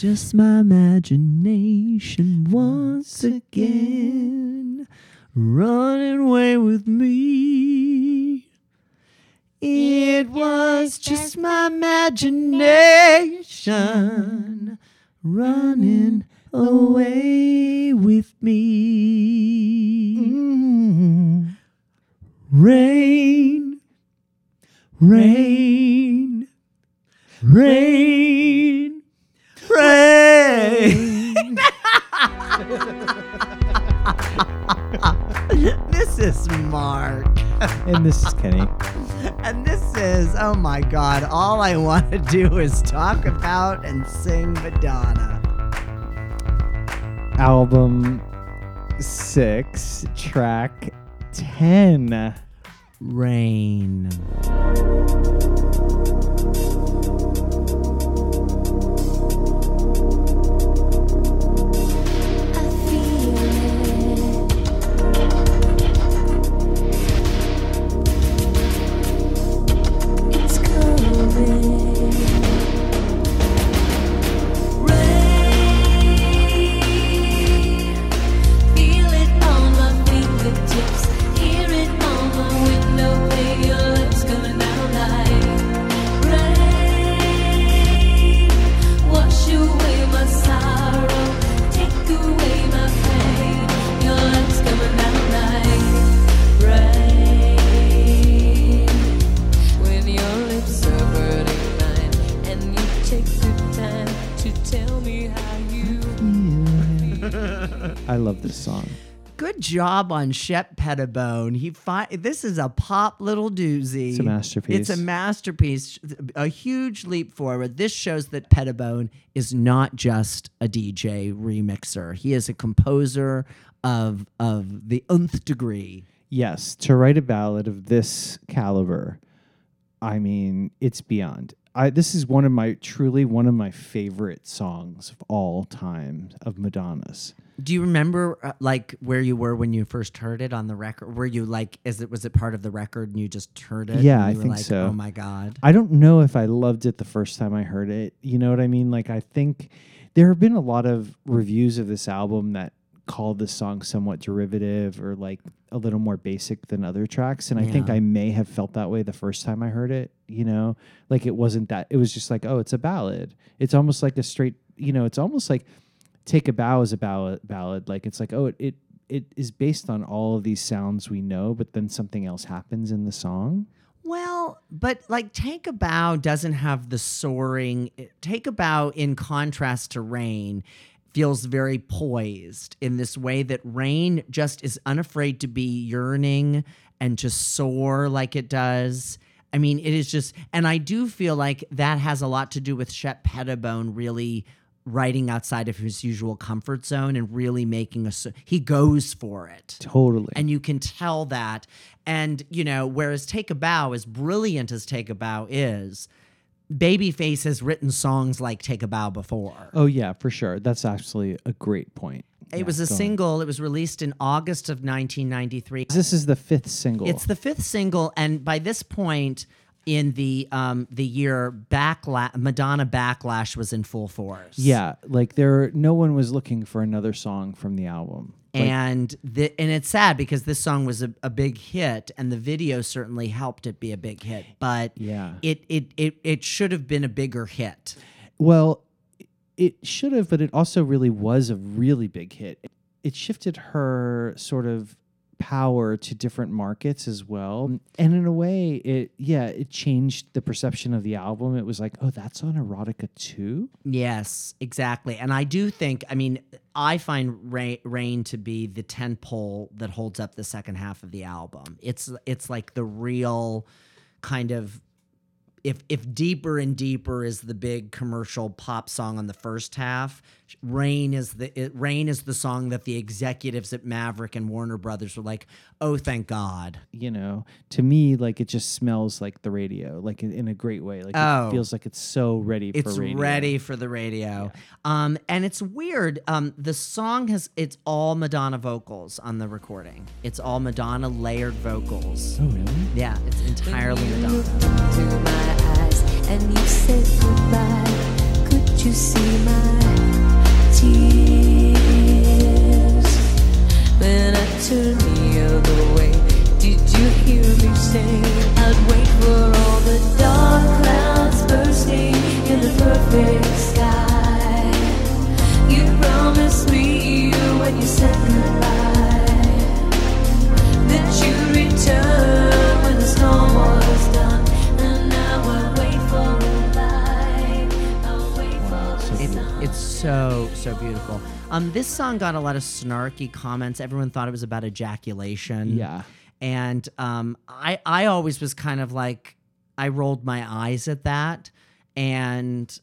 just my imagination once again running away with me. It was just my imagination running mm-hmm. away with me. Mm-hmm. Rain, rain, rain, this is Mark. And this is Kenny. And this is, oh my God, all I want to do is talk about and sing Madonna. Album six, track 10. Rain. I love this song. Good job on Shep Pettibone. He fi- this is a pop little doozy. It's a masterpiece. It's a masterpiece. A huge leap forward. This shows that Pettibone is not just a DJ remixer. He is a composer of of the nth degree. Yes, to write a ballad of this caliber, I mean, it's beyond. I, this is one of my truly one of my favorite songs of all time of Madonna's. Do you remember uh, like where you were when you first heard it on the record? Were you like, is it was it part of the record and you just heard it? Yeah, I think like, so. Oh my god. I don't know if I loved it the first time I heard it. You know what I mean? Like I think there have been a lot of reviews of this album that call this song somewhat derivative or like a little more basic than other tracks and I think I may have felt that way the first time I heard it, you know? Like it wasn't that it was just like, oh, it's a ballad. It's almost like a straight, you know, it's almost like Take a Bow is a ballad ballad. Like it's like, oh, it it, it is based on all of these sounds we know, but then something else happens in the song. Well, but like Take a Bow doesn't have the soaring. Take a Bow, in contrast to Rain, feels very poised in this way that Rain just is unafraid to be yearning and to soar like it does. I mean, it is just, and I do feel like that has a lot to do with Shep Pettibone really writing outside of his usual comfort zone and really making a. He goes for it Totally. and you can tell that. And you know, whereas Take a Bow, as brilliant as Take a Bow is, Babyface has written songs like Take a Bow before. Oh yeah, for sure. That's actually a great point. it Yeah, was a go on. single. It was released in August of 1993. This is the fifth single. It's the fifth single, and by this point in the um, the year, backla- Madonna backlash was in full force. yeah, like there, no one was looking for another song from the album. And the, and it's sad because this song was a, a big hit, and the video certainly helped it be a big hit. But Yeah. it it it it should have been a bigger hit. well, it should have, but it also really was a really big hit. It shifted her sort of power to different markets as well, and in a way, it yeah, it changed the perception of the album. It was like, oh, that's on erotica too. Yes, exactly. And I do think, I mean, I find Rain, Rain to be the tent pole that holds up the second half of the album. It's it's like the real kind of if if deeper and deeper is the big commercial pop song on the first half, Rain is the it, Rain is the song that the executives at Maverick and Warner Brothers were like, "Oh, thank God." you know, to me, like it just smells like the radio, like in, in a great way. Like Oh. it feels like it's so ready It's for radio. It's ready for the radio. Um, and it's weird. Um, the song has it's all Madonna vocals on the recording. It's all Madonna layered vocals. Oh, really? Yeah, it's entirely When you Madonna tears. When I turned the other way Did you hear me say I'd wait for all Um, this song got a lot of snarky comments. Everyone thought it was about ejaculation. Yeah. and um, I I always was kind of like I rolled my eyes at that, and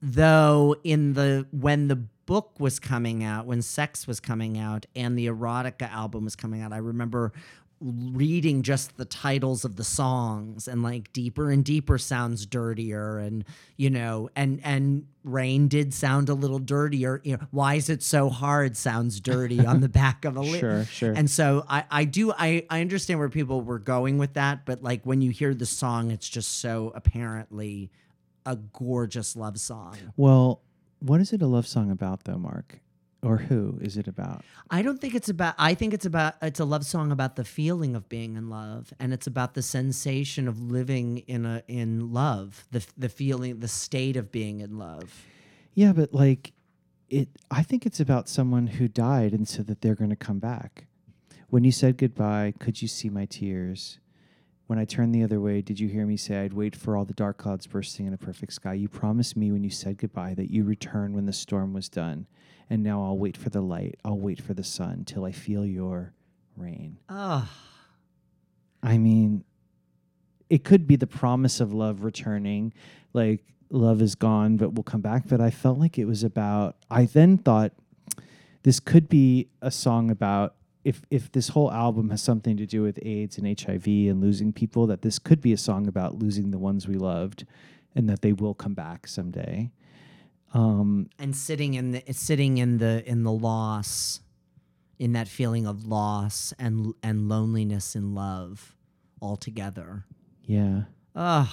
though in the when the book was coming out, when Sex was coming out, and the erotica album was coming out, I remember reading just the titles of the songs and like deeper and deeper sounds dirtier and you know and and rain did sound a little dirtier you know why is it so hard sounds dirty on the back of a lip Sure, sure. and so I, I do I, I understand where people were going with that, but like when you hear the song, it's just so apparently a gorgeous love song. Well, what is it a love song about though, Mark? Or who is it about? I don't think it's about I think it's about it's a love song about the feeling of being in love and it's about the sensation of living in a in love, the the feeling the state of being in love. Yeah, but like it I think it's about someone who died and so that they're going to come back. When you said goodbye, could you see my tears? When I turned the other way, did you hear me say I'd wait for all the dark clouds bursting in a perfect sky? You promised me when you said goodbye that you return when the storm was done. And now I'll wait for the light. I'll wait for the sun till I feel your rain. Oh, I mean, it could be the promise of love returning, like love is gone, but will come back. But I felt like it was about. I then thought this could be a song about if if this whole album has something to do with AIDS and HIV and losing people, that this could be a song about losing the ones we loved, and that they will come back someday. Um, and sitting in the sitting in the in the loss in that feeling of loss and and loneliness and love all together. yeah. Ugh.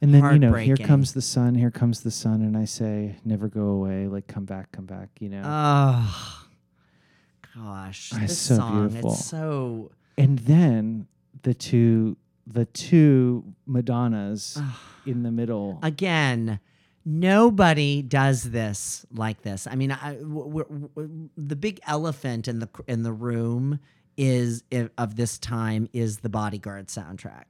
And then you know, here comes the sun, here comes the sun, and I say, never go away, like come back, come back. You know. Oh, gosh, It's this so song. beautiful. It's so. and then the two the two madonnas in the middle Again, nobody does this like this. I mean, I, w- w- w- the big elephant in the in the room is of this time is the Bodyguard soundtrack.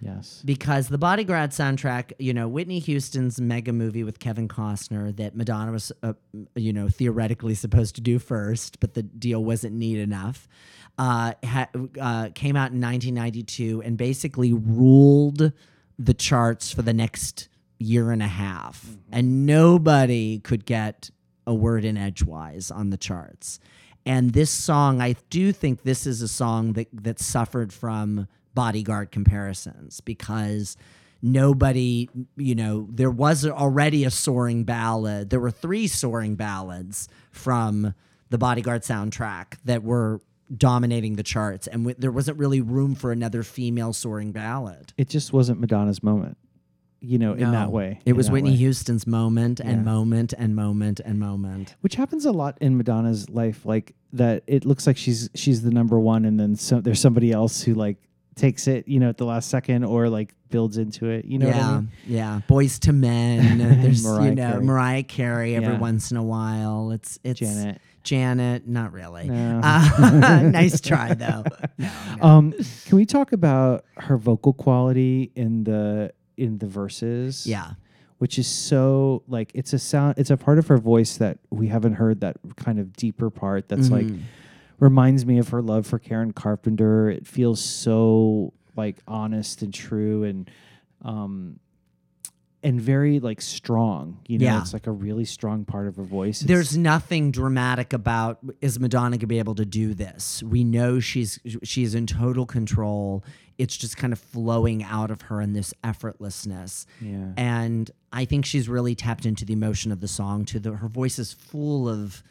yes because the Bodyguard soundtrack, you know, Whitney Houston's mega movie with Kevin Costner that Madonna was, uh, you know, theoretically supposed to do first, but the deal wasn't neat enough. Uh, ha- uh, came out in 1992 and basically ruled the charts for the next year and a half, mm-hmm. and nobody could get a word in edgewise on the charts. And this song, I do think this is a song that that suffered from bodyguard comparisons because nobody, you know, there was already a soaring ballad. There were three soaring ballads from the bodyguard soundtrack that were dominating the charts, and w- there wasn't really room for another female soaring ballad. it just wasn't madonna's moment you know in that way It was Whitney way. Houston's moment and Yeah. moment and moment and moment. which happens a lot in madonna's life like that it looks like she's she's the number one and then so, there's somebody else who like takes it you know at the last second or like builds into it you know yeah, what i mean yeah. Boyz II Men. There's Mariah you know Carey. Mariah Carey every Yeah. once in a while. It's it's janet Janet, not really. No. Uh, nice try though. No, no. um can we talk about her vocal quality in the in the verses yeah, which is so like it's a sound it's a part of her voice that we haven't heard that kind of deeper part that's like Mhm. reminds me of her love for Karen Carpenter it feels so like honest and true and um and very like strong you know Yeah. it's like a really strong part of her voice It's- There's nothing dramatic about is Madonna gonna be able to do this? We know she's she's in total control. It's just kind of flowing out of her in this effortlessness. yeah And I think she's really tapped into the emotion of the song too. The, her voice is full of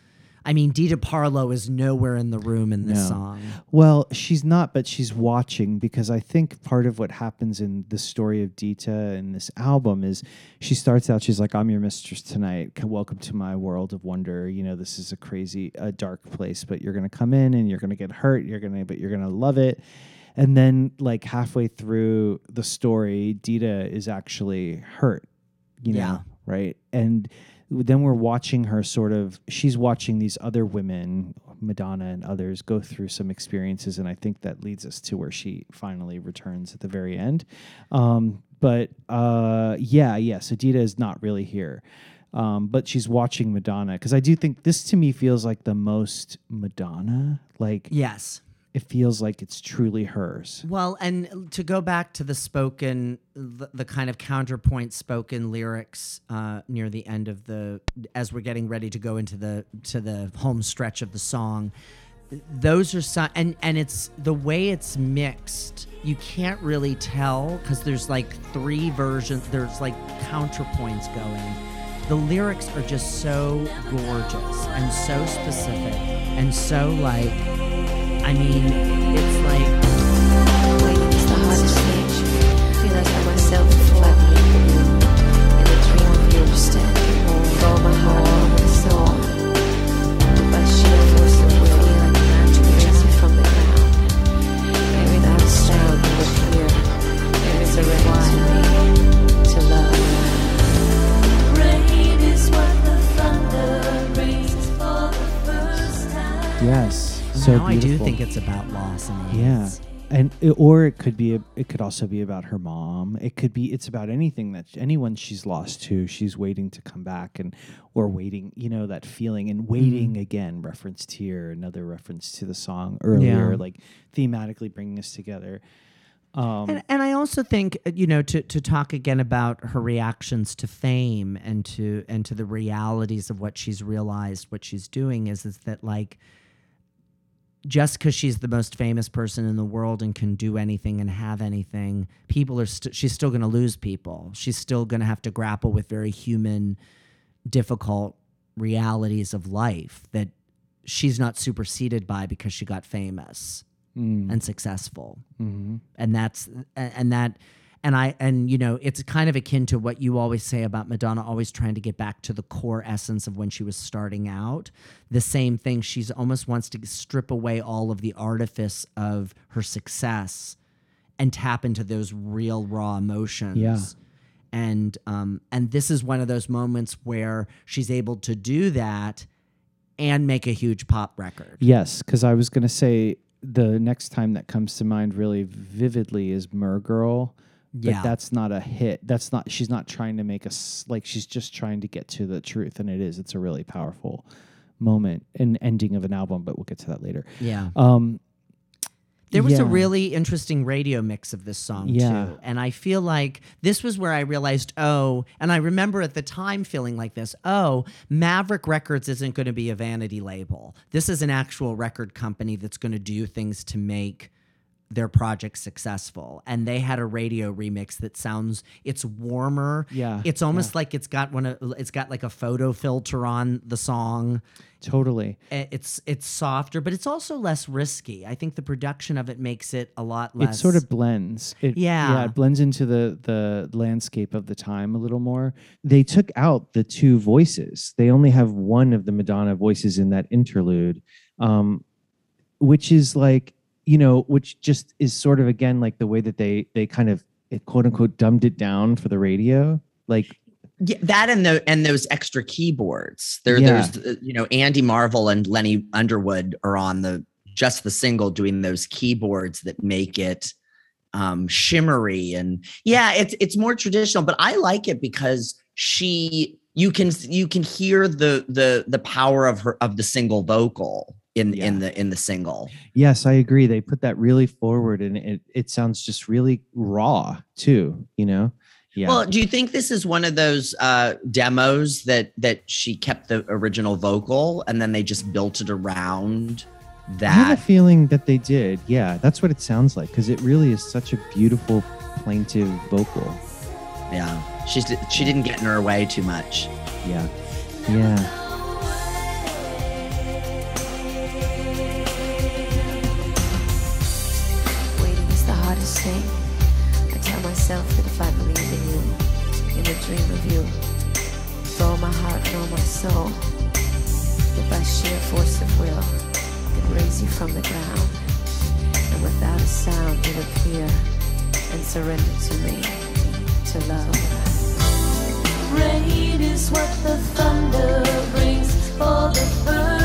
I mean, Dita Parlo is nowhere in the room in this No. song. Well, she's not, but she's watching because I think part of what happens in the story of Dita and this album is she starts out, she's like, I'm your mistress tonight. Welcome to my world of wonder. You know, this is a crazy, a dark place, but you're going to come in and you're going to get hurt. You're going to, but you're going to love it. And then, like, halfway through the story, Dita is actually hurt, you know, Yeah. right? And then we're watching her sort of she's watching these other women madonna and others go through some experiences and i think that leads us to where she finally returns at the very end um, but uh, yeah yeah so dita is not really here Um, but she's watching Madonna because I do think this to me feels like the most Madonna. Like Yes. It feels like it's truly hers. Well, and to go back to the spoken, the, the kind of counterpoint spoken lyrics uh, near the end of the, as we're getting ready to go into the to the home stretch of the song, those are some, and and it's the way it's mixed. You can't really tell because there's like three versions. There's like counterpoints going. The lyrics are just so gorgeous and so specific and so like, I mean, it's like. Waiting is the hardest thing. Feel like I'm myself so now I do think it's about loss and Yeah. And it, or it could be a, it could also be about her mom. It could be it's about anything that anyone she's lost to. She's waiting to come back and or waiting, you know, that feeling and waiting again. Referenced here, another reference to the song earlier, Yeah. like thematically bringing us together. Um, And, and I also think uh, you know to to talk again about her reactions to fame and to and to the realities of what she's realized, what she's doing is is that like just because she's the most famous person in the world and can do anything and have anything, people are st- she's still going to lose people. She's still going to have to grapple with very human, difficult realities of life that she's not superseded by because she got famous mm, and successful mhm. and that's and that and I and you know it's kind of akin to what you always say about Madonna always trying to get back to the core essence of when she was starting out. The same thing she's almost wants to strip away all of the artifice of her success and tap into those real raw emotions. Yeah. And um and this is one of those moments where she's able to do that and make a huge pop record. Yes, because I was going to say the next time that comes to mind really vividly is Mer Girl. But Yeah. that's not a hit. That's not. She's not trying to make us like. She's just trying to get to the truth, and it is. It's a really powerful moment and ending of an album. But we'll get to that later. Yeah. Um, There was a really interesting radio mix of this song Yeah. too. And I feel like this was where I realized, oh, and I remember at the time feeling like this, oh, Maverick Records isn't going to be a vanity label. This is an actual record company that's going to do things to make their project successful. And they had a radio remix that sounds it's warmer. Yeah, It's almost like it's got one of it's got like a photo filter on the song totally. it's it's softer, but it's also less risky. I think the production of it makes it a lot less. It sort of blends. It, Yeah. yeah, it blends into the the landscape of the time a little more. They took out the two voices. They only have one of the Madonna voices in that interlude, um, which is like you know, which just is sort of again like the way that they they kind of eh, quote unquote dumbed it down for the radio. Like Yeah, that and the and those extra keyboards. There, Yeah. there's uh, you know Andy Marvel and Lenny Underwood are on the just the single doing those keyboards that make it um shimmery and yeah, it's it's more traditional, but I like it because she you can you can hear the the the power of her of the single vocal in in the in the single. yes, I agree. They put that really forward, and it it sounds just really raw too. You know. Yeah. Well, do you think this is one of those uh, demos that that she kept the original vocal and then they just built it around that? I have a feeling that they did. Yeah, that's what it sounds like because it really is such a beautiful, plaintive vocal. Yeah, she's she didn't get in her way too much. Yeah, yeah. Dream of you, with all my heart and all my soul, that by sheer force of will, I could raise you from the ground, and without a sound you'd appear and surrender to me, to love. Rain is what the thunder brings for the first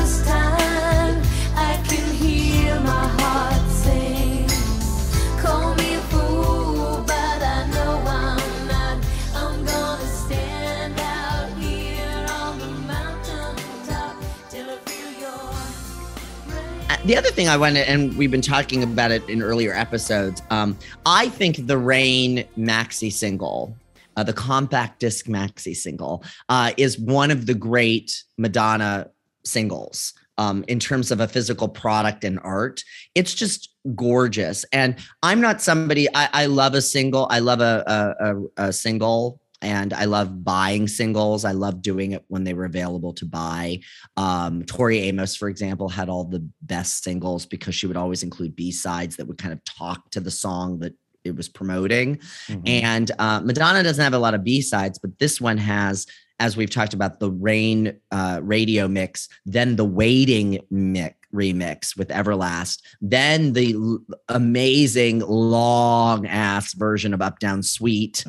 the other thing I wanted, and we've been talking about it in earlier episodes. Um, I think the Rain maxi single, uh, the compact disc maxi single, uh, is one of the great Madonna singles. Um, in terms of a physical product and art, it's just gorgeous. And I'm not somebody. I, I love a single. I love a, a, a, a single and I love buying singles. I love doing it when they were available to buy. Um, Tori Amos, for example, had all the best singles because she would always include B sides that would kind of talk to the song that it was promoting. Mhm. And uh, Madonna doesn't have a lot of B sides, but this one has, as we've talked about, the Rain uh, radio mix, then the Waiting mix remix with Everlast, then the l- amazing long ass version of Up Down Suite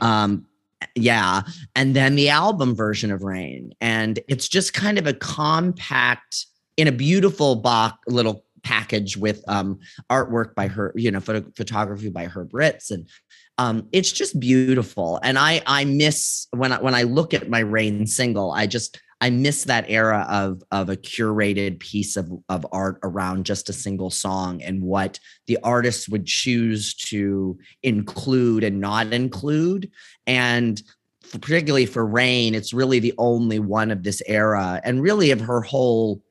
um yeah and then the album version of rain and it's just kind of a compact in a beautiful box little package with um artwork by her you know photo, photography by herb ritts and um it's just beautiful and i i miss when i when i look at my rain single i just i miss that era of of a curated piece of of art around just a single song and what the artists would choose to include and not include and f- particularly for rain it's really the only one of this era and really of her whole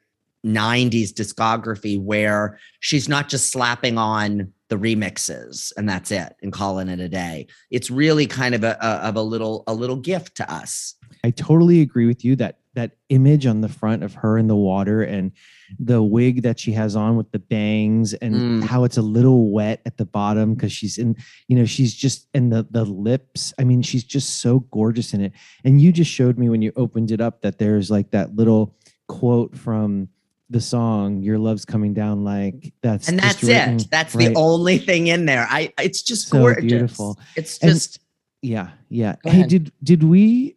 90s discography where she's not just slapping on the remixes and that's it and calling it a day. It's really kind of a, a of a little a little gift to us. I totally agree with you that that image on the front of her in the water and the wig that she has on with the bangs and Mm. how it's a little wet at the bottom because she's in you know she's just and the the lips I mean she's just so gorgeous in it and you just showed me when you opened it up that there's like that little quote from the song your love's coming down like that's and that's written- it that's right. the only thing in there i it's just So gorgeous beautiful. it's And- just Yeah, yeah. Go hey, ahead. did did we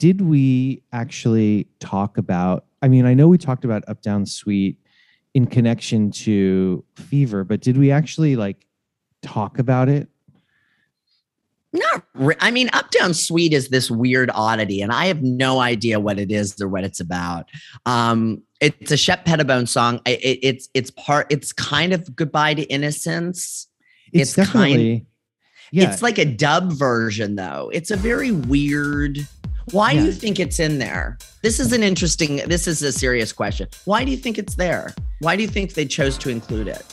did we actually talk about? I mean, I know we talked about Up Down Suite in connection to Fever, but did we actually like talk about it? Not, re- I mean, Up Down Suite is this weird oddity, and I have no idea what it is or what it's about. Um, it's a Shep Pettibone song. I- it, it's it's part. It's kind of Goodbye to Innocence. It's, It's kind- definitely yeah. It's like a dub version, though. It's a very weird. Why do you think it's in there? This is an interesting. This is a serious question. Why do you think it's there? Why do you think they chose to include it?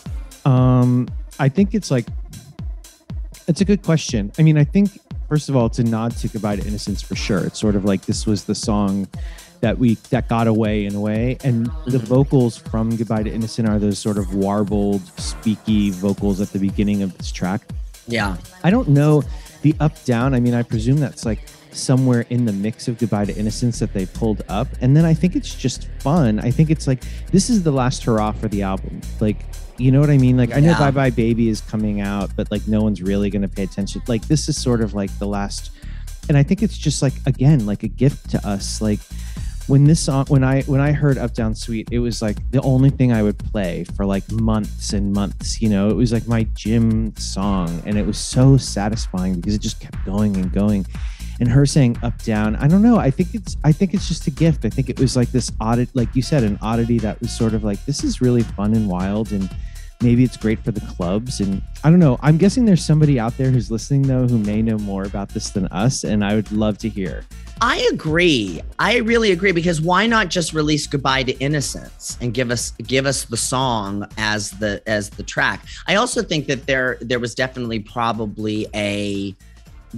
Um, I think it's like it's a good question. I mean, I think first of all, it's a nod to Goodbye to Innocence for sure. It's sort of like this was the song that we that got away in a way, and the Mhm. vocals from Goodbye to Innocence are those sort of warbled, speaky vocals at the beginning of this track. Yeah, I don't know the up down. I mean, I presume that's like somewhere in the mix of Goodbye to Innocence that they pulled up. And then I think it's just fun. I think it's like this is the last hurrah for the album. Like, you know what I mean? Like, I know Yeah. Bye Bye Baby is coming out, but like no one's really going to pay attention. Like, this is sort of like the last. And I think it's just like again, like a gift to us. Like when this song, when I when I heard Up Down Suite, it was like the only thing I would play for like months and months. You know, it was like my gym song, and it was so satisfying because it just kept going and going. And her saying up down, I don't know. I think it's I think it's just a gift. I think it was like this oddity, like you said, an oddity that was sort of like this is really fun and wild, and maybe it's great for the clubs. And I don't know. I'm guessing there's somebody out there who's listening though who may know more about this than us, and I would love to hear. I agree. I really agree because why not just release Goodbye to Innocence and give us give us the song as the as the track. I also think that there there was definitely probably a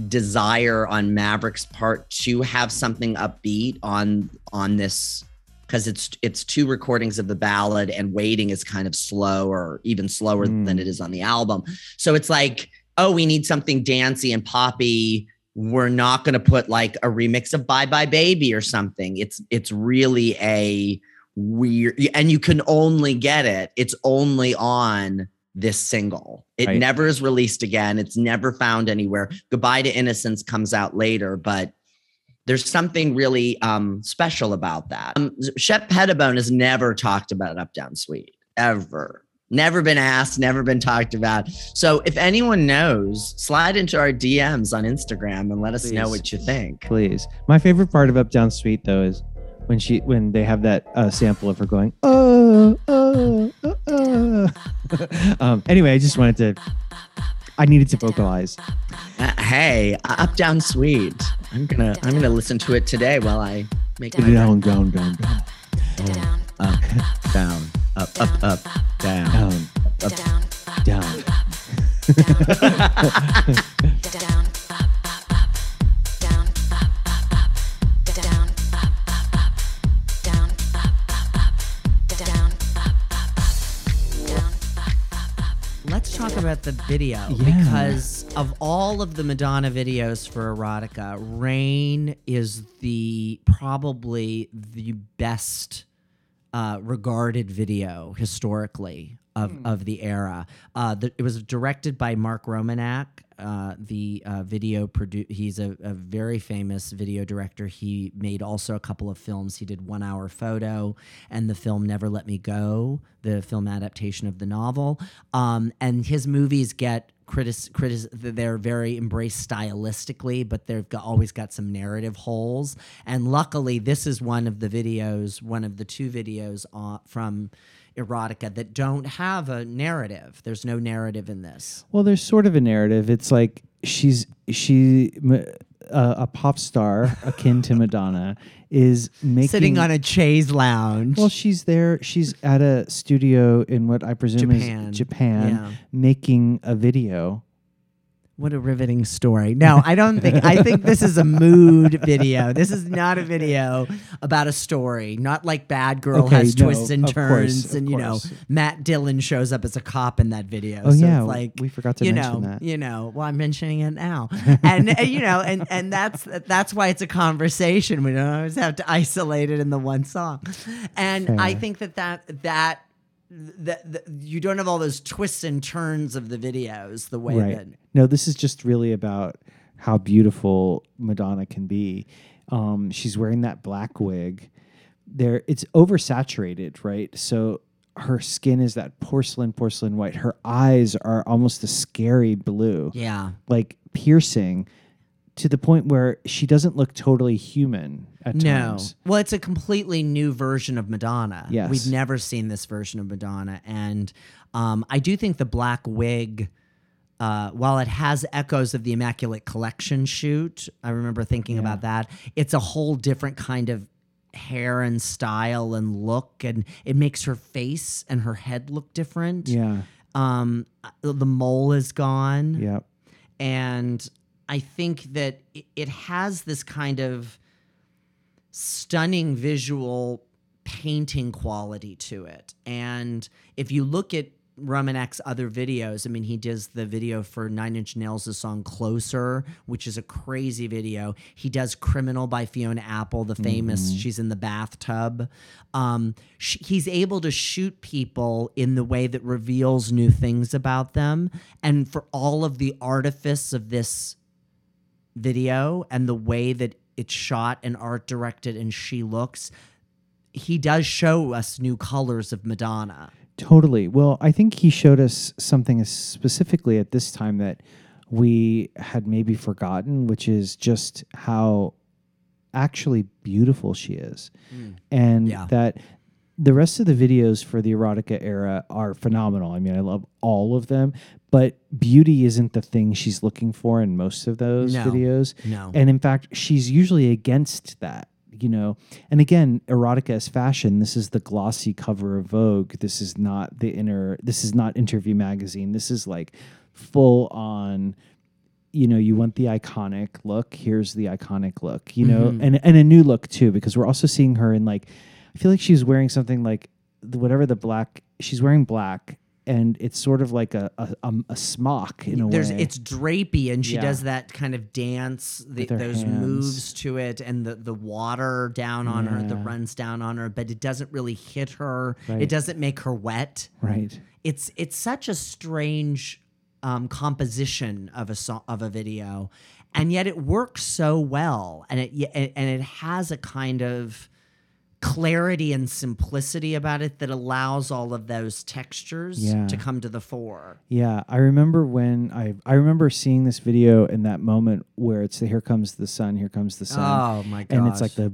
desire on Maverick's part to have something upbeat on on this because it's it's two recordings of the ballad and waiting is kind of slow or even slower Mm. than it is on the album. So it's like, oh, we need something dancey and poppy we're not going to put like a remix of bye bye baby or something it's it's really a weird and you can only get it it's only on this single. It Right. never is released again. It's never found anywhere. Goodbye to innocence comes out later but there's something really um, special about that. Um, shep pettibone has never talked about up down suite ever. Never been asked never been talked about. So if anyone knows, slide into our DMs on Instagram and let us know what you think. Please. My favorite part of Up Down Suite though is when she when they have that uh, sample of her going oh oh oh, oh um, anyway, I just wanted to. I needed to vocalize. Uh, hey, up down suite. I'm gonna I'm gonna listen to it today while I make my Down, down, down, down, Down, up, down, up, up, up, down. down, down, down. down, down, video Yeah. because of all of the Madonna videos for erotica, Rain is the probably the best uh, regarded video historically of, of the era. Uh, the, it was directed by Mark Romanek. Uh, the uh, video produ- he's a, a very famous video director. He made also a couple of films. He did One Hour Photo and the film Never Let Me Go, the film adaptation of the novel. Um, and his movies get critis- critis- they're very embraced stylistically, but they've got, always got some narrative holes. And luckily, this is one of the videos, one of the two videos uh, from erotica that don't have a narrative. There's no narrative in this. Well, there's sort of a narrative. It's like she's she uh, a pop star akin to Madonna is making Sitting on a chaise lounge. Well, she's there. She's at a studio in what I presume Japan. is Japan, Yeah. making a video. What a riveting story. No, I don't think I think this is a mood video. This is not a video about a story. Not like Bad Girl Okay, has no, twists and course, turns of and you know. Matt Dillon shows up as a cop in that video. Oh, so yeah, it's like we forgot to you mention know, that. You know, well I'm mentioning it now. and and, you know, and and that's that's why it's a conversation. We don't always have to isolate it in the one song. And I think that that that that, that you don't have all those twists and turns of the videos the way right. that No, this is just really about how beautiful Madonna can be. Um, she's wearing that black wig. There, it's oversaturated, right? So her skin is that porcelain, porcelain white. Her eyes are almost a scary blue. yeah. like piercing to the point where she doesn't look totally human at No. times. Well, it's a completely new version of Madonna. Yes. We've never seen this version of Madonna. And um, I do think the black wig, uh, while it has echoes of the Immaculate Collection shoot, I remember thinking about that. It's a whole different kind of hair and style and look. And it makes her face and her head look different. Yeah, Um, the mole is gone yeah, and I think that it, has this kind of stunning visual painting quality to it. And if you look at Romanek's other videos, I mean, he does the video for Nine Inch Nails' the song Closer, which is a crazy video. He does Criminal by Fiona Apple, the famous, she's in the bathtub. Um, sh- he's able to shoot people in the way that reveals new things about them. And for all of the artifice of this video and the way that it's shot and art directed and she looks, he does show us new colors of Madonna. totally. Well, I think he showed us something specifically at this time that we had maybe forgotten, which is just how actually beautiful she is, mm. and Yeah. that the rest of the videos for the erotica era are phenomenal. I mean, I love all of them, but beauty isn't the thing she's looking for in most of those No. videos. No. And in fact, she's usually against that, you know. And again, erotica is fashion. This is the glossy cover of Vogue. This is not the inner this is not interview magazine. This is like full on you know, you want the iconic look. Here's the iconic look, you know, Mhm. and and a new look too, because we're also seeing her in like, I feel like she's wearing something like the, whatever the black. She's wearing black, and it's sort of like a a, a, a smock in a There's way. it's drapey and she Yeah. does that kind of dance, the, those hands. moves to it and the, the water down on her that Yeah. runs down on her, but it doesn't really hit her. Right. It doesn't make her wet. right. it's it's such a strange um, composition of a of a video, and yet it works so well, and it and it has a kind of clarity and simplicity about it that allows all of those textures Yeah. to come to the fore. Yeah, I remember when I I remember seeing this video in that moment where it's the here comes the sun, here comes the sun. Oh my god! and it's like the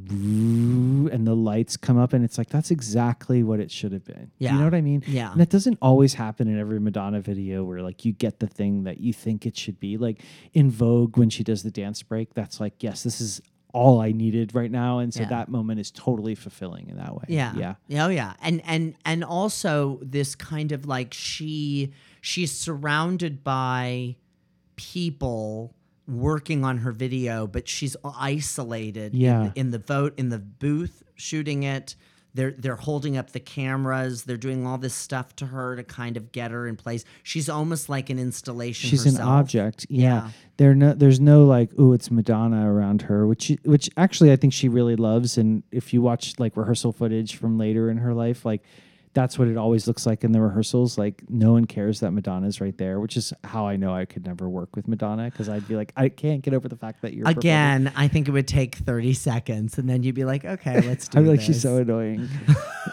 and the lights come up and it's like that's exactly what it should have been. Yeah. You know what I mean? Yeah. And that doesn't always happen in every Madonna video where like you get the thing that you think it should be. Like in Vogue when she does the dance break, that's like, yes, this is all I needed right now. And so Yeah. that moment is totally fulfilling in that way. Yeah. Yeah. Oh yeah. And and and also this kind of like she she's surrounded by people working on her video, but she's isolated Yeah. the, in the vote in the booth shooting it. They're they're holding up the cameras. They're doing all this stuff to her to kind of get her in place. She's almost like an installation. She's an object. Yeah. Yeah. No there's no like, oh, it's Madonna around her, which she- which actually I think she really loves. And if you watch like rehearsal footage from later in her life, like that's what it always looks like in the rehearsals. Like no one cares that Madonna's right there, which is how I know I could never work with Madonna because I'd be like, I can't get over the fact that you're performing. Again, I think it would take 30 seconds and then you'd be like, okay, let's do it. I'd be like, this. she's so annoying.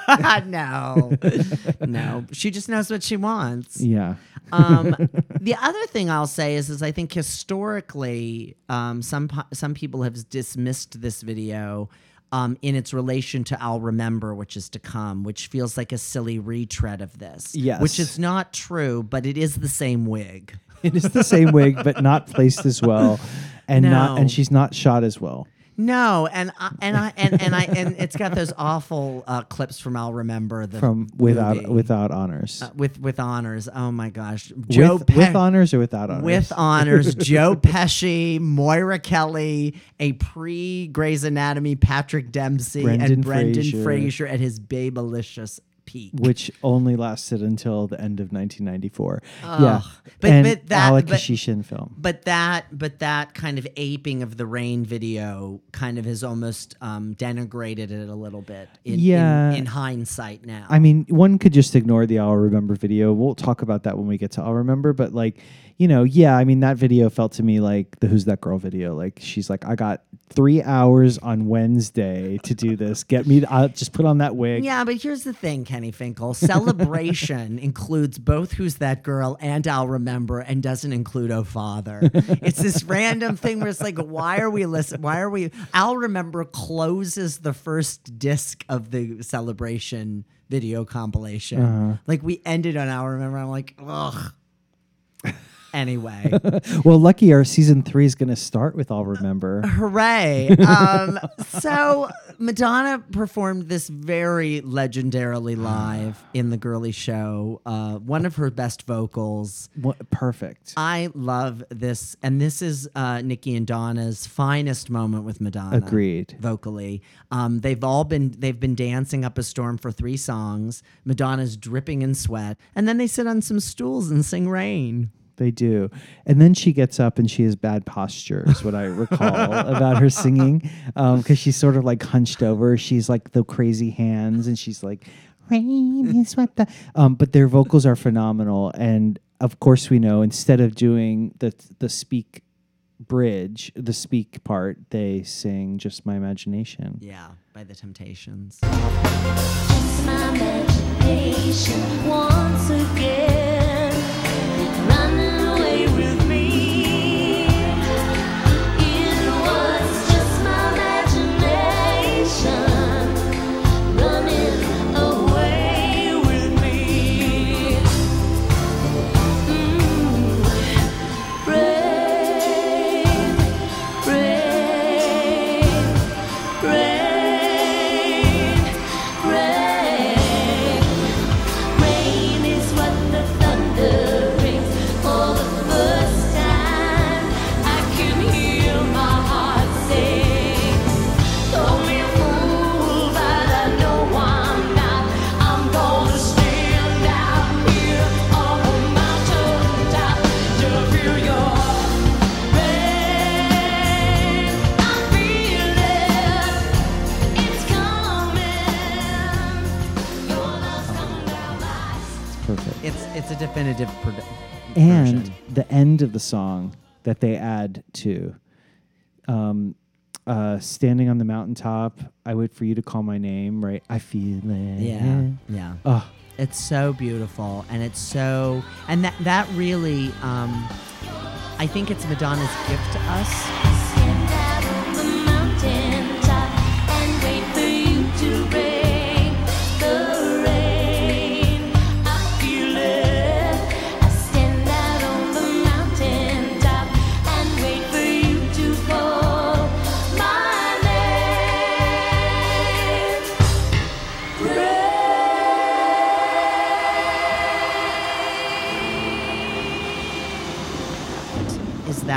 no, no. She just knows what she wants. yeah. Um, the other thing I'll say is, is I think historically, um, some po- some people have dismissed this video. Um, in its relation to I'll Remember, which is to come, which feels like a silly retread of this. Yes. Which is not true, but it is the same wig. It is the same wig, but not placed as well. And not and she's not shot as well. No, and I, and I and, and I and it's got those awful uh, clips from I'll Remember the From without movie. without honors. Uh, with with honors. Oh my gosh, Joe with, Pe- with honors or without honors? with honors. Joe Pesci, Moira Kelly, a pre Grey's Anatomy Patrick Dempsey, Brendan and Brendan Fraser. Fraser at his babelicious peak. which only lasted until the end of 1994. yeah, But- and but that- Alec but- film. But that, but that kind of aping of the rain video kind of has almost um, denigrated it a little bit. In, in- Yeah. in, hindsight now. I mean, one could just ignore the I'll Remember video. We'll talk about that when we get to I'll Remember. But like, you know, yeah, I mean, that video felt to me like the Who's That Girl video. Like, she's like, I got three hours on Wednesday to do this. Get me, I'll just put on that wig. Yeah, but here's the thing, Kenny Finkel. Celebration includes both Who's That Girl and I'll Remember and doesn't include Oh Father. it's this random thing where it's like, why are we listen? Why are we? I'll Remember closes the first disc of the Celebration video compilation. Uh-huh. Like we ended on I'll Remember. I'm like, ugh. Anyway, Well, lucky our season three is going to start with I'll Remember. hooray. Um, so Madonna performed this very legendarily live in the girlie show. Uh, one of her best vocals. What, perfect. I love this, and this is uh, Nikki and Donna's finest moment with Madonna. Agreed. Vocally, um, they've all been they've been dancing up a storm for three songs. Madonna's dripping in sweat, and then they sit on some stools and sing "Rain." They do. And then she gets up and she has bad posture, is what I recall about her singing. Because she's sort of like hunched over. She's like the crazy hands and she's like, rain is what the. Um, but their vocals are phenomenal. And of course, we know instead of doing the, the speak bridge, the speak part, they sing Just My Imagination. Yeah, by the Temptations. Just my imagination once again, running of the song that they add to um uh, standing on the mountaintop. I wait for you to call my name. Right. I feel it. Yeah. Yeah. Oh, It's so beautiful and it's so and that that really um I think it's Madonna's gift to us.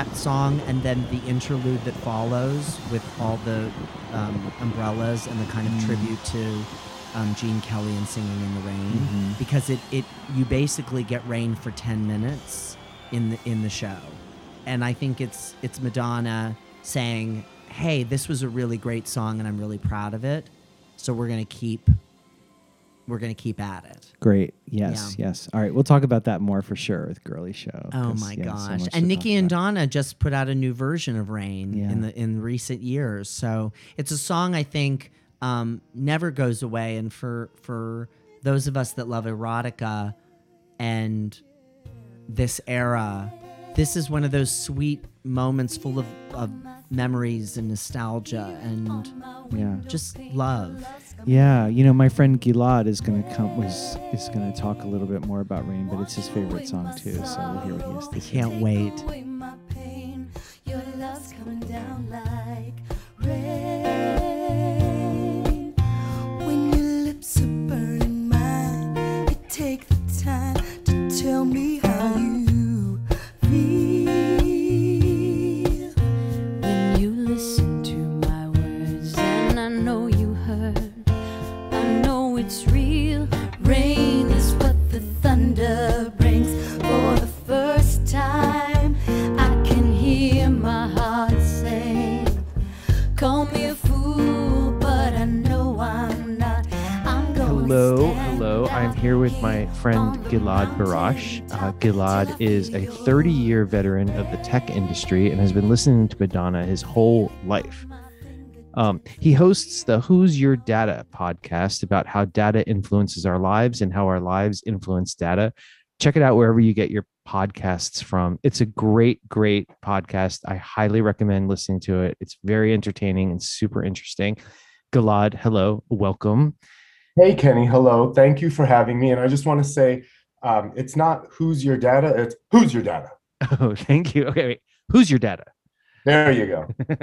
That song and then the interlude that follows with all the um, umbrellas and the kind of tribute to um, Gene Kelly and Singing in the Rain because it, it you basically get rain for 10 minutes in the in the show. And I think it's it's Madonna saying, "Hey, this was a really great song and I'm really proud of it. So we're going to keep we're going to keep at it." great. Yes. Yes. All right. We'll talk about that more for sure with Girlie Show. Oh my yeah, gosh! to and Nikki and about. Donna just put out a new version of Rain Yeah. in the in recent years. So it's a song I think um, never goes away. And for for those of us that love erotica and this era, this is one of those sweet moments full of, of memories and nostalgia and Yeah. just love. Yeah, you know, my friend Gilad is gonna come was is gonna talk a little bit more about Rain, but it's his favorite song too. So we'll hear what he has to say. Can't wait. With my friend Gilad Barash. Uh, Gilad is a 30 year veteran of the tech industry and has been listening to Madonna his whole life. Um, he hosts the Who's Your Data podcast about how data influences our lives and how our lives influence data. Check it out wherever you get your podcasts from. It's a great, great podcast. I highly recommend listening to it. It's very entertaining and super interesting. Gilad, hello, welcome. Hey, Kenny. Hello. Thank you for having me. And I just want to say um, it's not who's your data, it's who's your data. Oh, thank you. Okay, wait. Who's your data? There you go.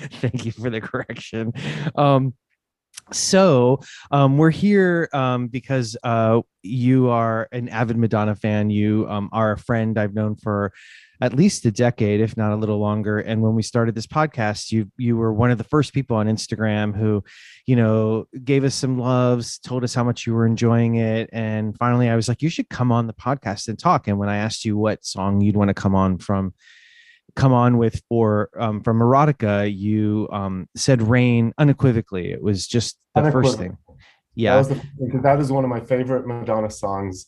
thank you for the correction. Um, so um, we're here um, because uh, you are an avid Madonna fan. You um, are a friend I've known for at least a decade, if not a little longer. And when we started this podcast, you you were one of the first people on Instagram who, you know, gave us some loves, told us how much you were enjoying it, and finally, I was like, you should come on the podcast and talk. And when I asked you what song you'd want to come on from come on with for um, from erotica you um, said rain unequivocally. It was just the first thing. That, yeah. was the, that is one of my favorite Madonna songs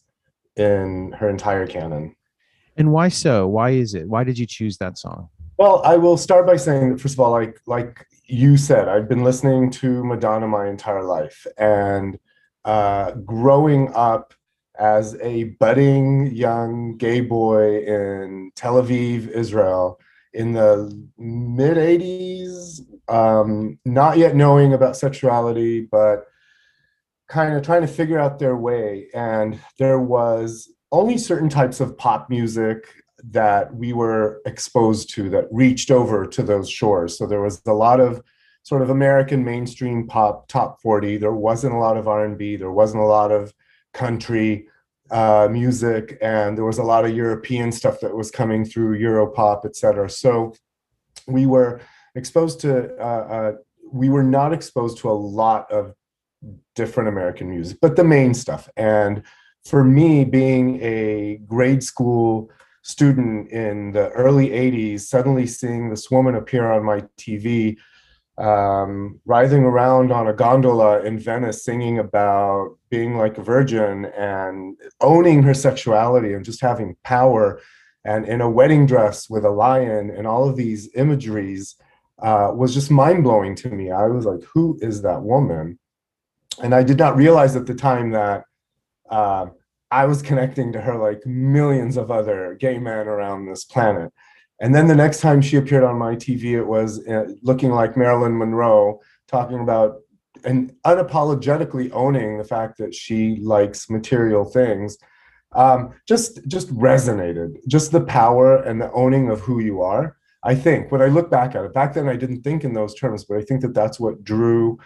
in her entire canon. and why so? Why is it? Why did you choose that song? Well, I will start by saying that first of all, like like you said, I've been listening to Madonna my entire life, and uh, growing up as a budding young gay boy in Tel Aviv, Israel, in the mid '80s, um, not yet knowing about sexuality, but kind of trying to figure out their way, and there was only certain types of pop music that we were exposed to that reached over to those shores. So there was a lot of sort of American mainstream pop top 40. There wasn't a lot of R&B. There wasn't a lot of country uh, music, and there was a lot of European stuff that was coming through Europop, et cetera. So we were exposed to, uh, uh, we were not exposed to a lot of different American music, but the main stuff. And for me, being a grade school student in the early 80s, suddenly seeing this woman appear on my TV, um, writhing around on a gondola in Venice, singing about being like a virgin and owning her sexuality and just having power, and in a wedding dress with a lion, and all of these imageries uh, was just mind blowing to me. I was like, who is that woman? And I did not realize at the time that uh, I was connecting to her like millions of other gay men around this planet. And then the next time she appeared on my TV, it was uh, looking like Marilyn Monroe, talking about and unapologetically owning the fact that she likes material things. Um, just just resonated. Just the power and the owning of who you are. I think when I look back at it, back then I didn't think in those terms, but I think that that's what drew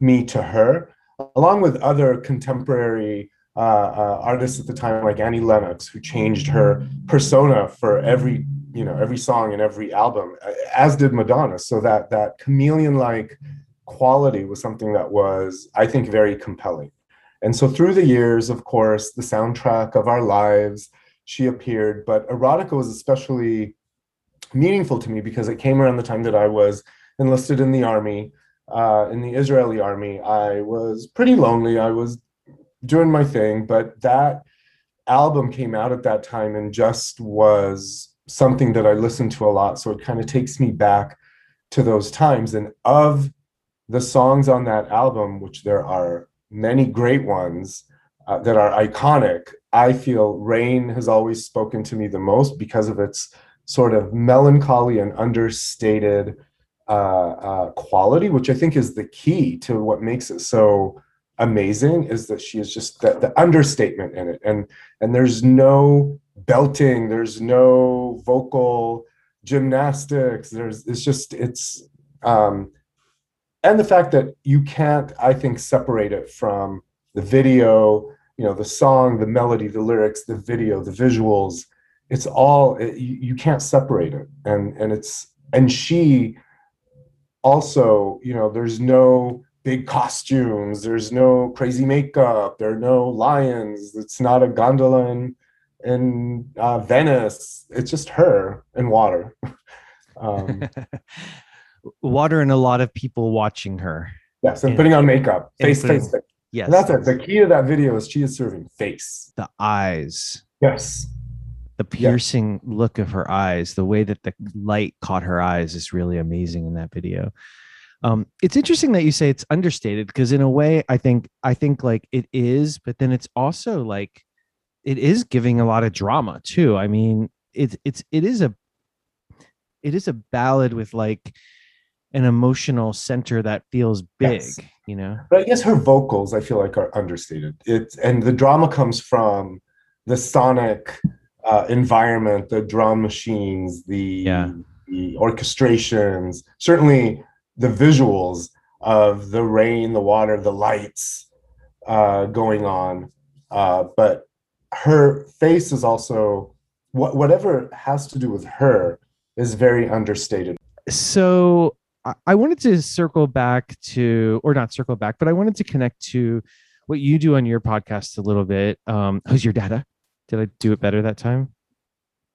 me to her, along with other contemporary uh, uh, artists at the time, like Annie Lennox, who changed her persona for every you know every song and every album, as did Madonna. So that that chameleon-like quality was something that was, I think, very compelling. And so through the years, of course, the soundtrack of our lives, she appeared, but erotica was especially meaningful to me because it came around the time that I was enlisted in the army, uh, in the Israeli army. I was pretty lonely. I was doing my thing, but that album came out at that time and just was something that I listen to a lot. So it kind of takes me back to those times. And of the songs on that album, which there are many great ones uh, that are iconic, I feel Rain has always spoken to me the most because of its sort of melancholy and understated uh, uh, quality, which I think is the key to what makes it so amazing. Is that she is just the, the understatement in it, and and there's no belting, there's no vocal gymnastics. There's it's just it's um, and the fact that you can't, I think, separate it from the video, you know, the song, the melody, the lyrics, the video, the visuals. It's all it, you, can't separate it, and and it's and she also, you know, there's no big costumes, there's no crazy makeup, there are no lions. It's not a gondola in uh, Venice. It's just her and water. um, Water and a lot of people watching her. yes, and And- putting on makeup, face, putting- face, face. Yes. And that's it. The key to that video is she is serving face. the eyes. Yes. the piercing look of her eyes, the way that the light caught her eyes is really amazing in that video. Um, it's interesting that you say it's understated because in a way, I think I think like it is, but then it's also like it is giving a lot of drama too. I mean, it's it's it is a it is a ballad with like an emotional center that feels big, Yes. you know. But I guess her vocals, I feel like, are understated. It's and the drama comes from the sonic uh, environment, the drum machines, the Yeah. the orchestrations, certainly the visuals of the rain, the water, the lights uh, going on. Uh, but her face is also what whatever has to do with her is very understated. so I- wanted to circle back to, or not circle back, but I wanted to connect to what you do on your podcast a little bit. Um, who's your data? Did I do it better that time?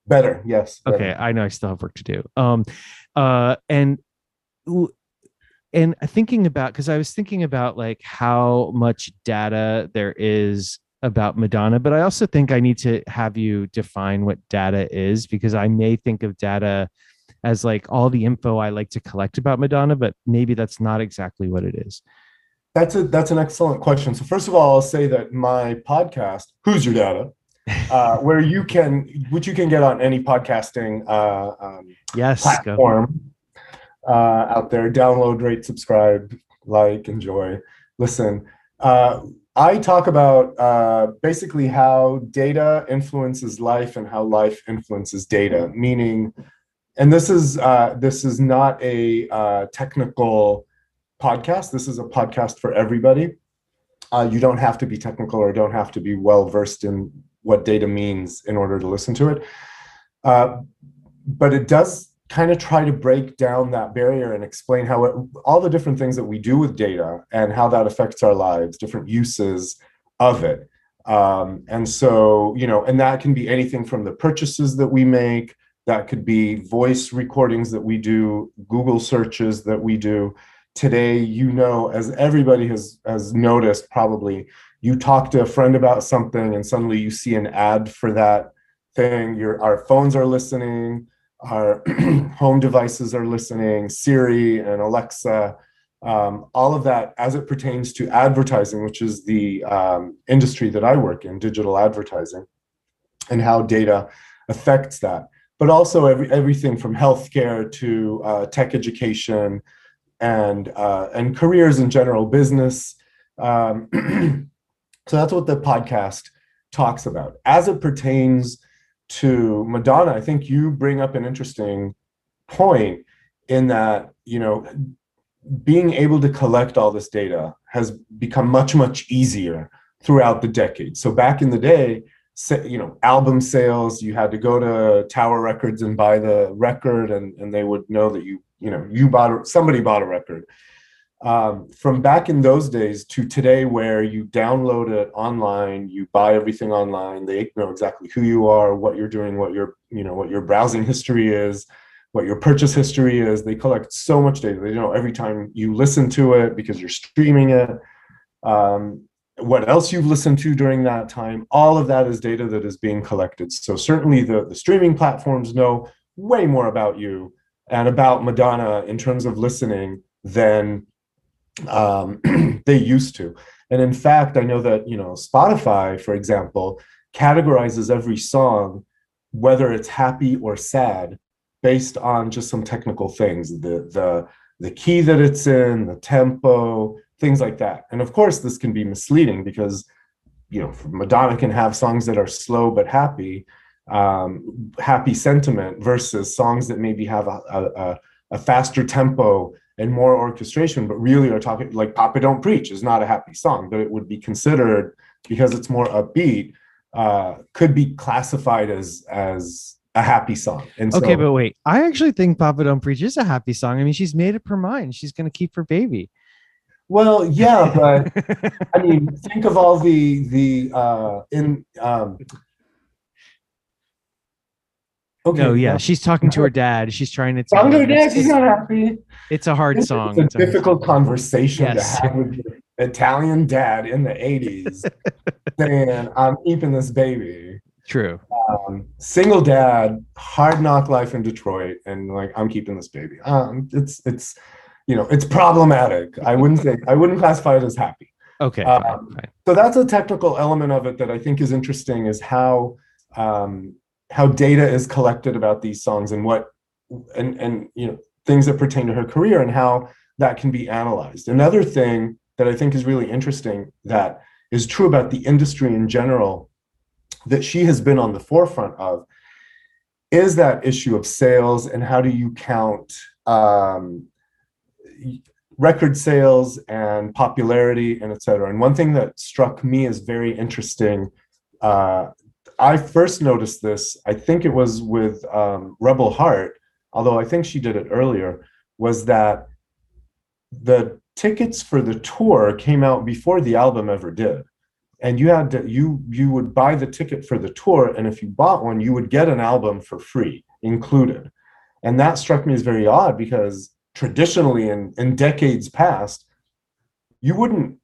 Better, yes. better. Okay, I know I still have work to do. Um, uh, and and thinking about because I was thinking about like how much data there is about Madonna, but I also think I need to have you define what data is because I may think of data as like all the info I like to collect about Madonna, but maybe that's not exactly what it is. That's a that's an excellent question. So first of all, I'll say that my podcast, "Who's Your Data," uh, where you can, which you can get on any podcasting uh, um, Yes, platform uh, out there. Download, rate, subscribe, like, enjoy, listen. Uh, I talk about uh, basically how data influences life and how life influences data. Meaning, and this is uh, this is not a uh, technical podcast. This is a podcast for everybody. Uh, you don't have to be technical or don't have to be well versed in what data means in order to listen to it. Uh, but it does kind of try to break down that barrier and explain how it, all the different things that we do with data and how that affects our lives, different uses of it. Um, and so, you know, and that can be anything from the purchases that we make, that could be voice recordings that we do, Google searches that we do. Today, you know, as everybody has has noticed, probably you talk to a friend about something and suddenly you see an ad for that thing. Your our phones are listening our home devices are listening, Siri and Alexa, um, all of that as it pertains to advertising, which is the um, industry that I work in, digital advertising, and how data affects that. But also every, everything from healthcare to uh, tech education and uh, and careers in general, business. Um, so that's what the podcast talks about as it pertains to Madonna. I think you bring up an interesting point in that you know being able to collect all this data has become much much easier throughout the decade. so back in the day you know album sales you had to go to tower records and buy the record and, and they would know that you you know you bought somebody bought a record um, from back in those days to today where you download it online you buy everything online they know exactly who you are what you're doing what your you know what your browsing history is what your purchase history is. They collect so much data. They know every time you listen to it because you're streaming it. Um, what else you've listened to during that time all of that is data that is being collected. So certainly the, the streaming platforms know way more about you and about madonna in terms of listening than um, they used to. And in fact i know that you know spotify for example categorizes every song whether it's happy or sad based on just some technical things the the the key that it's in the tempo things like that. And of course this can be misleading because you know madonna can have songs that are slow but happy um, happy sentiment versus songs that maybe have a, a, a faster tempo and more orchestration but really are talking like papa don't preach is not a happy song but it would be considered because it's more upbeat uh, could be classified as as a happy song and Okay, so, but wait. I actually think Papa Don't Preach is a happy song. I mean, she's made up her mind. She's going to keep her baby. well yeah but I mean, think of all the the uh in um Okay. no, yeah, she's talking to her dad. She's trying to tell Talking to her dad, it's, she's not happy. it's a hard It's song. a It's a difficult conversation Yes. to have with your Italian dad in the 80s saying, I'm keeping this baby. True. Um, single dad, hard knock life in Detroit, and like, I'm keeping this baby. Um, it's it's you know, it's problematic. I wouldn't say I wouldn't classify it as happy. Okay. Um, fine, fine. so that's a technical element of it that I think is interesting is how um, how data is collected about these songs and what and and you know things that pertain to her career and how that can be analyzed. Another thing that I think is really interesting that is true about the industry in general that she has been on the forefront of is that issue of sales and how do you count um, record sales and popularity and et cetera. And one thing that struck me as very interesting, uh, I first noticed this, I think it was with um, Rebel Heart, although I think she did it earlier, was that the tickets for the tour came out before the album ever did. And you had to, you you would buy the ticket for the tour, and if you bought one, you would get an album for free included. And that struck me as very odd because traditionally in, in decades past, you wouldn't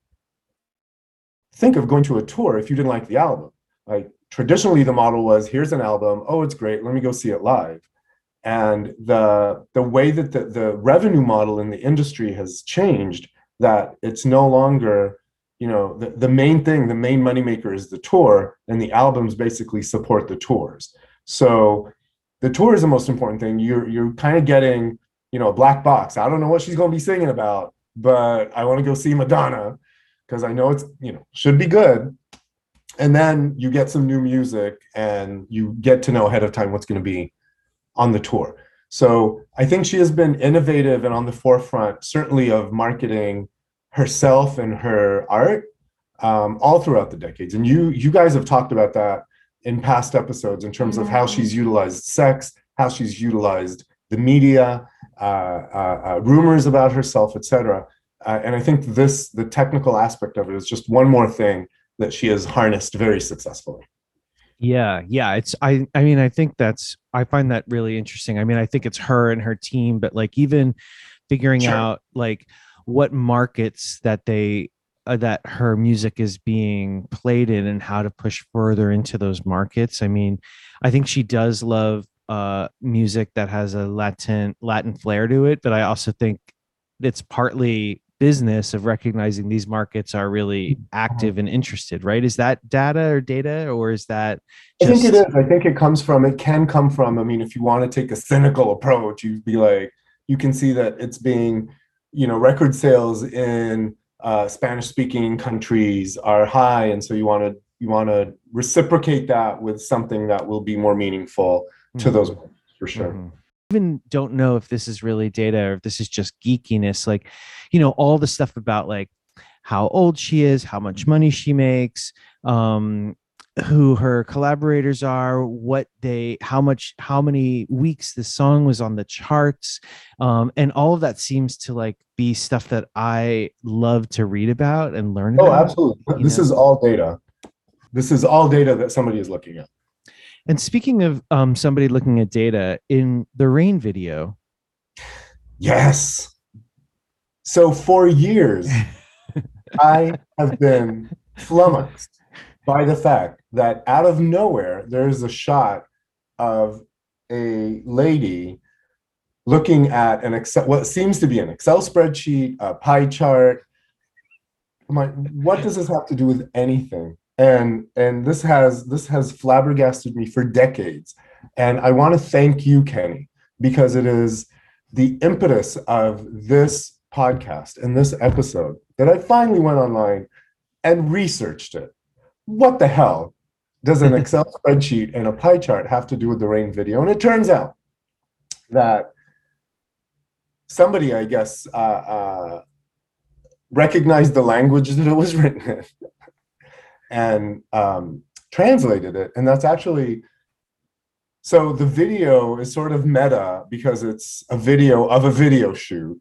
think of going to a tour if you didn't like the album. Like traditionally the model was here's an album, oh it's great, let me go see it live. And the the way that the, the revenue model in the industry has changed, that it's no longer, you know, the, the main thing, the main moneymaker is the tour, and the albums basically support the tours. So the tour is the most important thing. You're you're kind of getting you know, a black box. I don't know what she's going to be singing about, but I want to go see Madonna because I know it's, you know, should be good. And then you get some new music and you get to know ahead of time what's going to be on the tour. So I think she has been innovative and on the forefront, certainly of marketing herself and her art um, all throughout the decades. And you, you guys have talked about that in past episodes in terms of how she's utilized sex, how she's utilized the media, uh, uh, uh, rumors about herself, etc. Uh, and I think this, the technical aspect of it, is just one more thing that she has harnessed very successfully. Yeah, yeah. It's I I mean, I think that's I find that really interesting. I mean, I think it's her and her team, but like even figuring Sure. out like what markets that they uh, that her music is being played in and how to push further into those markets. I mean, I think she does love uh, music that has a Latin Latin flair to it, but I also think it's partly business of recognizing these markets are really active and interested. Right? Is that data or data, or is that? I think it just- is. I think it comes from, it can come from, I mean, if you want to take a cynical approach, you'd be like, you can see that it's being, you know, record sales in uh, Spanish speaking countries are high. And so you want to, you want to reciprocate that with something that will be more meaningful to Mhm. those for sure. Mhm. Even don't know if this is really data or if this is just geekiness. Like, you know, all the stuff about like how old she is, how much money she makes, um, who her collaborators are, what they, how much, how many weeks the song was on the charts, um, and all of that seems to like be stuff that I love to read about and learn about. Oh, about. absolutely. This know? is all data. This is all data that somebody is looking at. And speaking of um, somebody looking at data in the rain video, Yes. So for years, I have been flummoxed by the fact that out of nowhere, there's a shot of a lady looking at an Excel, what seems to be an Excel spreadsheet, a pie chart. I'm like, what does this have to do with anything? And and this has this has flabbergasted me for decades. And I want to thank you, Kenny, because it is the impetus of this podcast and this episode that I finally went online and researched it. What the hell does an Excel spreadsheet and a pie chart have to do with the rain video? And it turns out that somebody, I guess, uh, uh, recognized the language that it was written in and um, translated it. And that's actually so the video is sort of meta because it's a video of a video shoot.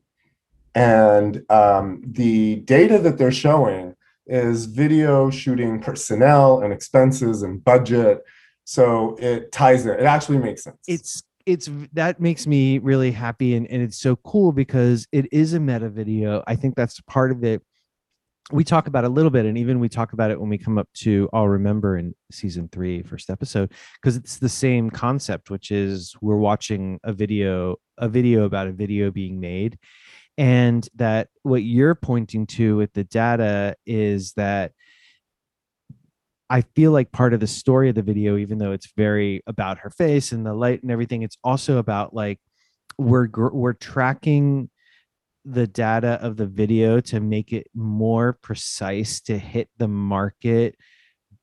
And um, the data that they're showing is video shooting personnel and expenses and budget. So it ties in. It actually makes sense. it's it's that makes me really happy and, and it's so cool because it is a meta video i think that's part of it we talk about a little bit and even we talk about it when we come up to i'll remember in season three first episode because it's the same concept which is we're watching a video a video about a video being made. And that what you're pointing to with the data is that I feel like part of the story of the video, even though it's very about her face and the light and everything, it's also about like we're we're tracking the data of the video to make it more precise to hit the market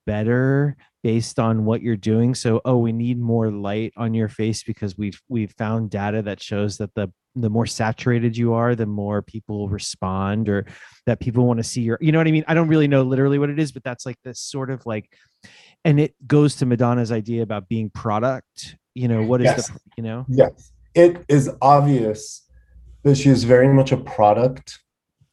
better based on what you're doing. So oh we need more light on your face because we've we've found data that shows that the the more saturated you are the more people respond or that people want to see your you know what i mean? I don't really know literally what it is but that's like this sort of like and it goes to madonna's idea about being product you know what is Yes. the you know? Yes, it is obvious that she is very much a product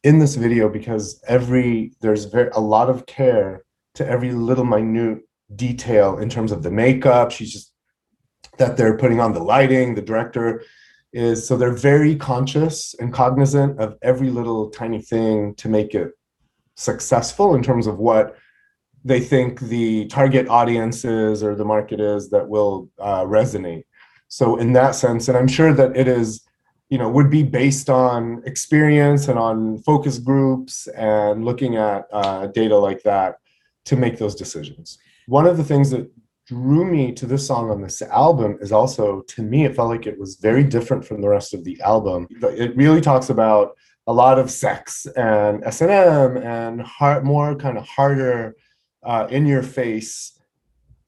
in this video because every there's very a lot of care to every little minute detail in terms of the makeup. She's just that they're putting on the lighting. The director is so they're very conscious and cognizant of every little tiny thing to make it successful in terms of what they think the target audience is or the market is that will uh, resonate. So in that sense, and I'm sure that it is, you know, would be based on experience and on focus groups and looking at uh, data like that to make those decisions. One of the things that drew me to this song on this album is also, to me, it felt like it was very different from the rest of the album. It really talks about a lot of sex and S and M and hard, more kind of harder, uh, in your face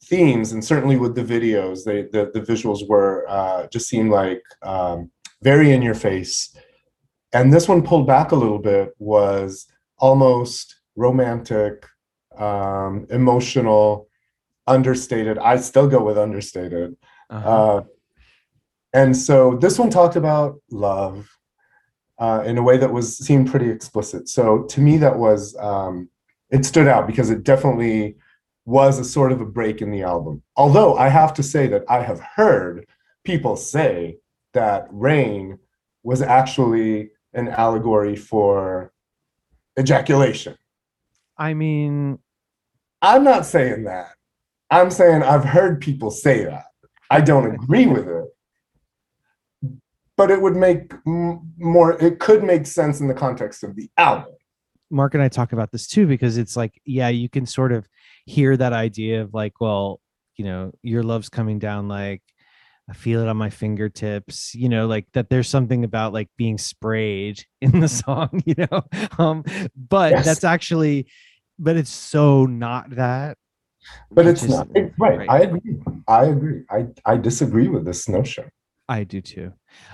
themes and certainly with the videos they the, the visuals were uh, just seemed like um, very in your face and this one pulled back a little bit was almost romantic um, emotional understated i still go with understated Uh-huh. uh, and so this one talked about love uh, in a way that was seemed pretty explicit. So to me, that was um, it stood out because it definitely was a sort of a break in the album. Although I have to say that I have heard people say that Rain was actually an allegory for ejaculation. i mean I'm not saying that. I'm saying I've heard people say that. I don't agree with it. But it would make more, it could make sense in the context of the album. Mark and I talk about this too because it's like, yeah, you can sort of hear that idea of like, well, you know, your love's coming down like I feel it on my fingertips, you know, like that there's something about like being sprayed in the song, you know. Um, but Yes. that's actually but it's so not that. But it's is- not. It- right. right. I agree. I agree. I, I disagree with this notion. I do too.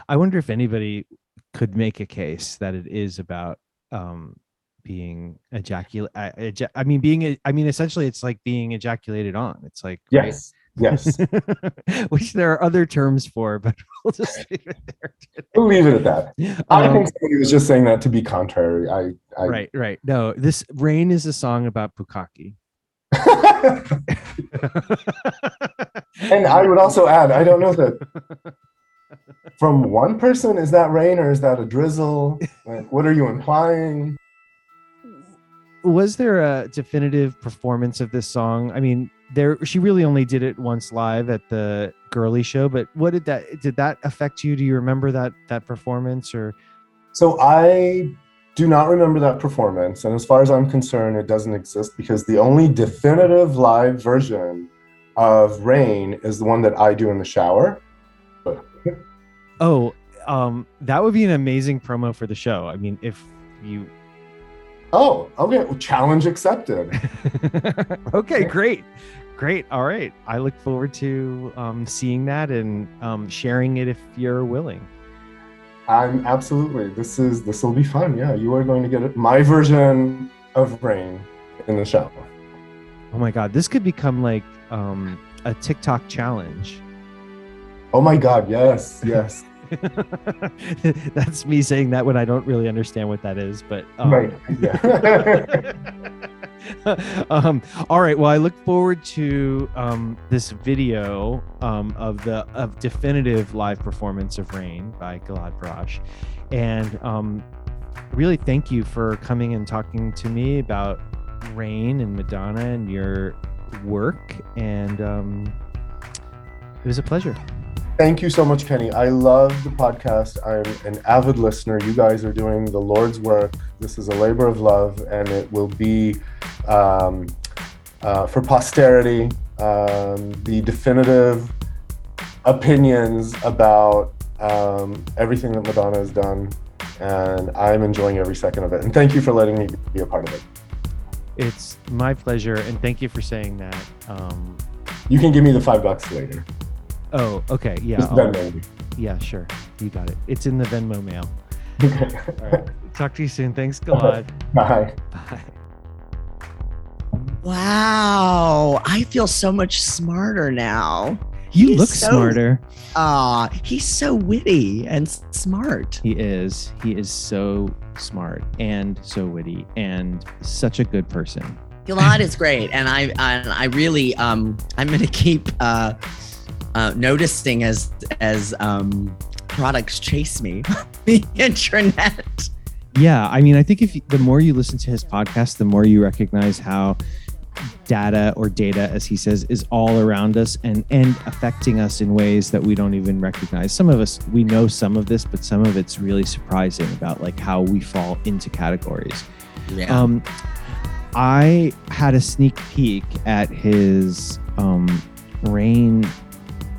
I wonder if anybody could make a case that it is about um being ejaculate. I, eja- I mean, being. I mean, essentially, it's like being ejaculated on. It's like right? Yes. Which there are other terms for, but we'll just leave it there. today. we'll leave it at that. I Um, think somebody was just saying that to be contrary. I, I right, right. No, this rain is a song about bukkake. and I would also add, I don't know that from one person, is that rain or is that a drizzle? Like, what are you implying? was there a definitive performance of this song? I mean, there she really only did it once live at the girlie show, but what did that did that affect you? Do you remember that that performance or So I do not remember that performance. And as far as I'm concerned, it doesn't exist because the only definitive live version of Rain is the one that I do in the shower. Oh, um that would be an amazing promo for the show. I mean, if you oh, okay. well, Challenge accepted. okay, great. Great. All right. I look forward to um, seeing that and um, sharing it if you're willing. I'm absolutely. This is this will be fun. Yeah, you are going to get it. My version of Rain in the shower. Oh my God. This could become like um, a TikTok challenge. Oh my God! Yes, yes. That's me saying that when I don't really understand what that is, but um, right. Yeah. um, all right. Well, I look forward to um, this video um, of the of definitive live performance of Rain by Gilad Barash, and um, really thank you for coming and talking to me about Rain and Madonna and your work. And um, it was a pleasure. Thank you so much, Kenny. I love the podcast. I'm an avid listener. You guys are doing the Lord's work. This is a labor of love, and it will be um, uh, for posterity um, the definitive opinions about um, everything that Madonna has done. And I'm enjoying every second of it. And thank you for letting me be a part of it. It's my pleasure, and thank you for saying that. Um, You can give me the five bucks later. Oh, okay, yeah, Just Venmo me. yeah, sure, you got it. It's in the Venmo mail. Okay. All right, talk to you soon. Thanks, Gilad. Bye. Bye. Wow. I feel so much smarter now. You He's look so- smarter. Ah, he's so witty and smart. He is. He is so smart and so witty and such a good person. Gilad is great, and I and I really um I'm gonna keep uh, uh noticing as as um products chase me the internet. Yeah, I mean, I think if you, the more you listen to his podcast, the more you recognize how data or data, as he says, is all around us and and affecting us in ways that we don't even recognize. Some of us we know some of this, but some of it's really surprising about like how we fall into categories. Yeah. Um, I had a sneak peek at his um, rain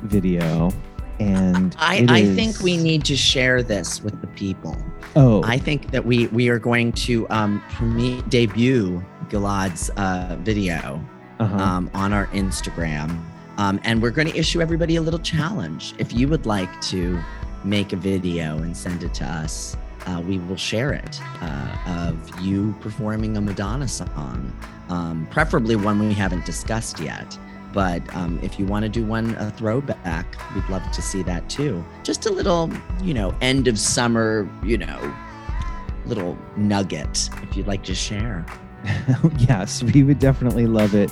video, and I, I is- think we need to share this with the people. Oh, I think that we we are going to um premiere debut Gilad's uh video uh-huh. um on our Instagram. Um, and we're going to issue everybody a little challenge. If you would like to make a video and send it to us, uh, we will share it uh, of you performing a Madonna song, um, preferably one we haven't discussed yet. But um, if you want to do one a throwback, we'd love to see that too. Just a little, you know, end of summer, you know, little nugget if you'd like to share. yes, we would definitely love it.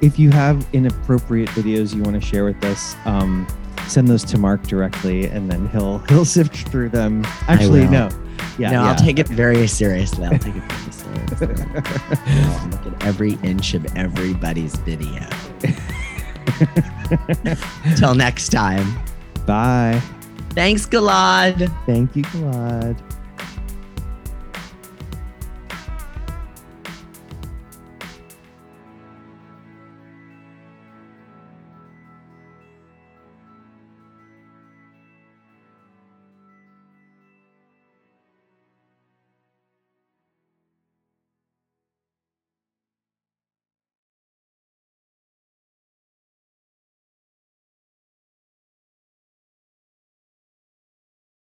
If you have inappropriate videos you want to share with us, um, send those to Mark directly, and then he'll he'll sift through them. Actually, no, yeah, no, yeah. I'll take it very seriously. I'll take it very seriously. I'll look at every inch of everybody's video. Till next time. Bye. Thanks, Gilad. Thank you, Claude.